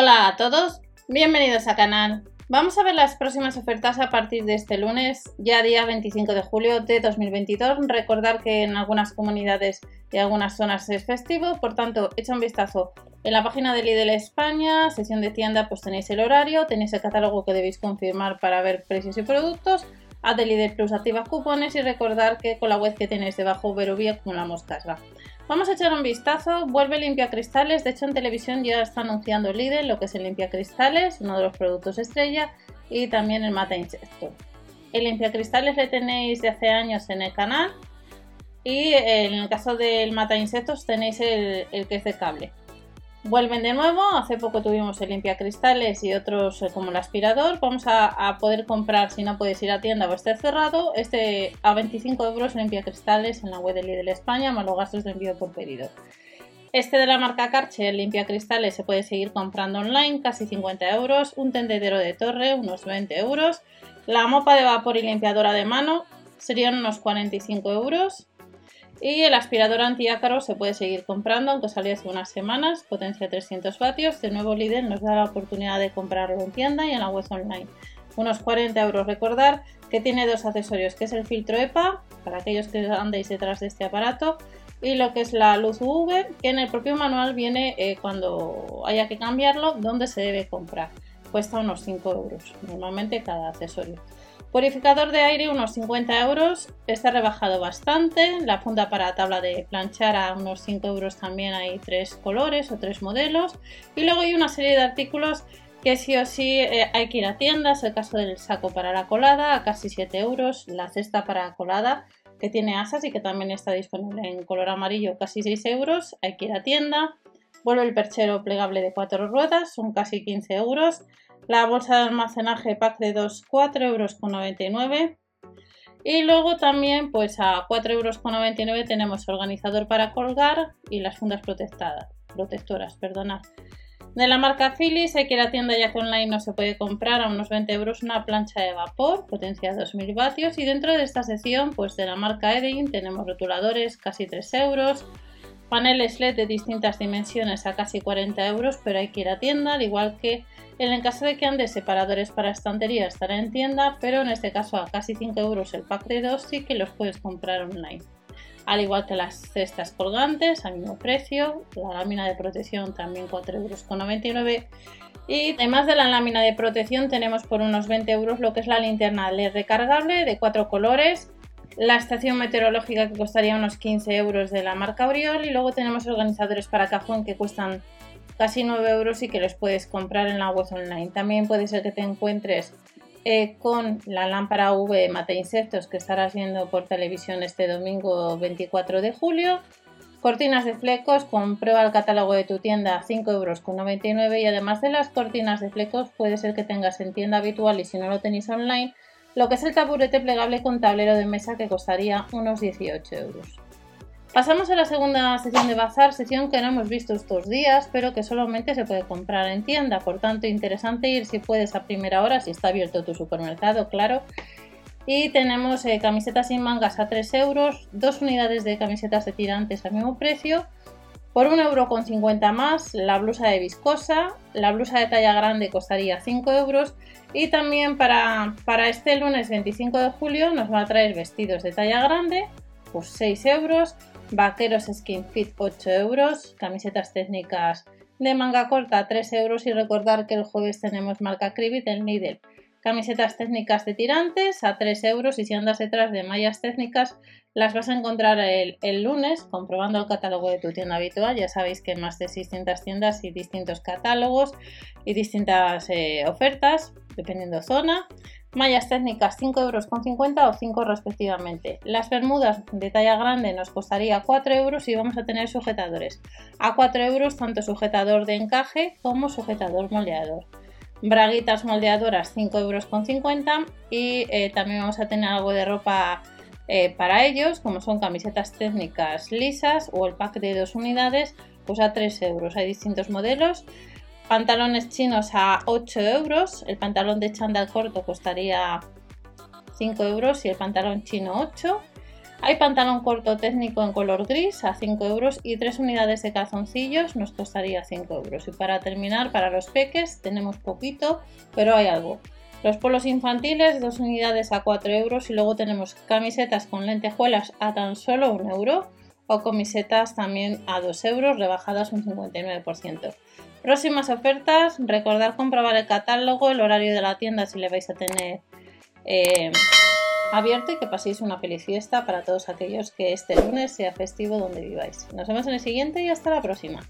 Hola a todos, bienvenidos a canal. Vamos a ver las próximas ofertas a partir de este lunes, ya día 25 de julio de 2022. Recordar que en algunas comunidades y algunas zonas es festivo, por tanto, echa un vistazo en la página de Lidl España, sesión de tienda, pues tenéis el horario, tenéis el catálogo que debéis confirmar para ver precios y productos. Haz de Lidl Plus activa cupones y recordar que con la web que tenéis debajo Verovia acumulamos casga. Vamos a echar un vistazo. Vuelve limpia cristales. De hecho, en televisión ya está anunciando Lidl lo que es el limpia cristales, uno de los productos estrella, y también el mata insecto. El limpia cristales le tenéis de hace años en el canal. Y en el caso del mata insectos tenéis el, el que es de cable. Vuelven de nuevo, hace poco tuvimos el limpia cristales y otros eh, como el aspirador. Vamos a, poder comprar, si no puedes ir a tienda o esté cerrado, este a 25 euros limpia cristales en la web de Lidl España, más los gastos de envío por pedido. Este de la marca Karcher limpia cristales se puede seguir comprando online, casi 50 euros. Un tendedero de torre, unos 20 euros. La mopa de vapor y limpiadora de mano serían unos 45 euros. Y el aspirador antiácaro se puede seguir comprando, aunque salió hace unas semanas, potencia 300 vatios. De nuevo Lidl nos da la oportunidad de comprarlo en tienda y en la web online. Unos 40 euros. Recordar que tiene dos accesorios, que es el filtro EPA, para aquellos que andéis detrás de este aparato, y lo que es la luz UV, que en el propio manual viene eh, cuando haya que cambiarlo, dónde se debe comprar. Cuesta unos 5 euros, normalmente cada accesorio. Purificador de aire unos 50 euros, está rebajado bastante. La funda para tabla de planchar a unos 5 euros también hay tres colores o tres modelos. Y luego hay una serie de artículos que sí o sí eh, hay que ir a tiendas. El caso del saco para la colada a casi 7 euros. La cesta para colada que tiene asas y que también está disponible en color amarillo casi 6 euros. Hay que ir a tienda. Vuelve el perchero plegable de 4 ruedas, son casi 15 euros. La bolsa de almacenaje pack de 2, 4,99 euros. Y luego también, pues a 4,99 euros tenemos organizador para colgar y las fundas protectadas, protectoras, perdonad. De la marca Philips, hay que la tienda ya que online no se puede comprar a unos 20 euros una plancha de vapor, potencia 2000 vatios. Y dentro de esta sección, pues de la marca Edin, tenemos rotuladores, casi 3 euros, Paneles LED de distintas dimensiones a casi 40 euros, pero hay que ir a tienda, al igual que en el caso de que andes separadores para estantería estará en tienda, pero en este caso a casi 5 euros el pack de 2 sí que los puedes comprar online. Al igual que las cestas colgantes, al mismo precio, la lámina de protección también 4,99 euros. Y además de la lámina de protección tenemos por unos 20 euros lo que es la linterna LED recargable de cuatro colores la estación meteorológica que costaría unos 15 euros de la marca Oriol y luego tenemos organizadores para cajón que cuestan casi 9 euros y que los puedes comprar en la web online. También puede ser que te encuentres eh, con la lámpara V mata insectos que estarás viendo por televisión este domingo 24 de julio. Cortinas de flecos, comprueba el catálogo de tu tienda a 5,99 euros y además de las cortinas de flecos puede ser que tengas en tienda habitual y si no lo tenéis online lo que es el taburete plegable con tablero de mesa que costaría unos 18 euros. Pasamos a la segunda sección de bazar, sección que no hemos visto estos días, pero que solamente se puede comprar en tienda, por tanto interesante ir si puedes a primera hora, si está abierto tu supermercado, claro. Y tenemos eh, camisetas sin mangas a 3 euros, dos unidades de camisetas de tirantes al mismo precio, por 1,50€ más la blusa de viscosa, la blusa de talla grande costaría 5 euros y también para, para este lunes 25 de julio nos va a traer vestidos de talla grande por 6 euros, vaqueros skin fit 8 euros, camisetas técnicas de manga corta 3 euros y recordar que el jueves tenemos marca Cribit en Lidl. Camisetas técnicas de tirantes a 3 euros y si andas detrás de mallas técnicas las vas a encontrar el, lunes comprobando el catálogo de tu tienda habitual. Ya sabéis que más de 600 tiendas y distintos catálogos y distintas eh, ofertas dependiendo zona. Mallas técnicas 5,50 euros o 5 respectivamente. Las bermudas de talla grande nos costaría 4 euros y vamos a tener sujetadores. A 4 euros tanto sujetador de encaje como sujetador moldeador. Braguitas moldeadoras 5,50 euros y eh, también vamos a tener algo de ropa eh, para ellos, como son camisetas técnicas lisas o el pack de dos unidades, pues a 3 euros. Hay distintos modelos. Pantalones chinos a 8 euros. El pantalón de chándal corto costaría 5 euros y el pantalón chino 8. Hay pantalón corto técnico en color gris a 5 euros y 3 unidades de calzoncillos nos costaría 5 euros. Y para terminar, para los peques tenemos poquito, pero hay algo. Los polos infantiles, 2 unidades a 4 euros y luego tenemos camisetas con lentejuelas a tan solo 1 euro o camisetas también a 2 euros, rebajadas un 59%. Próximas ofertas, recordad comprobar el catálogo, el horario de la tienda si le vais a tener eh, abierto y que paséis una feliz fiesta para todos aquellos que este lunes sea festivo donde viváis. Nos vemos en el siguiente y hasta la próxima.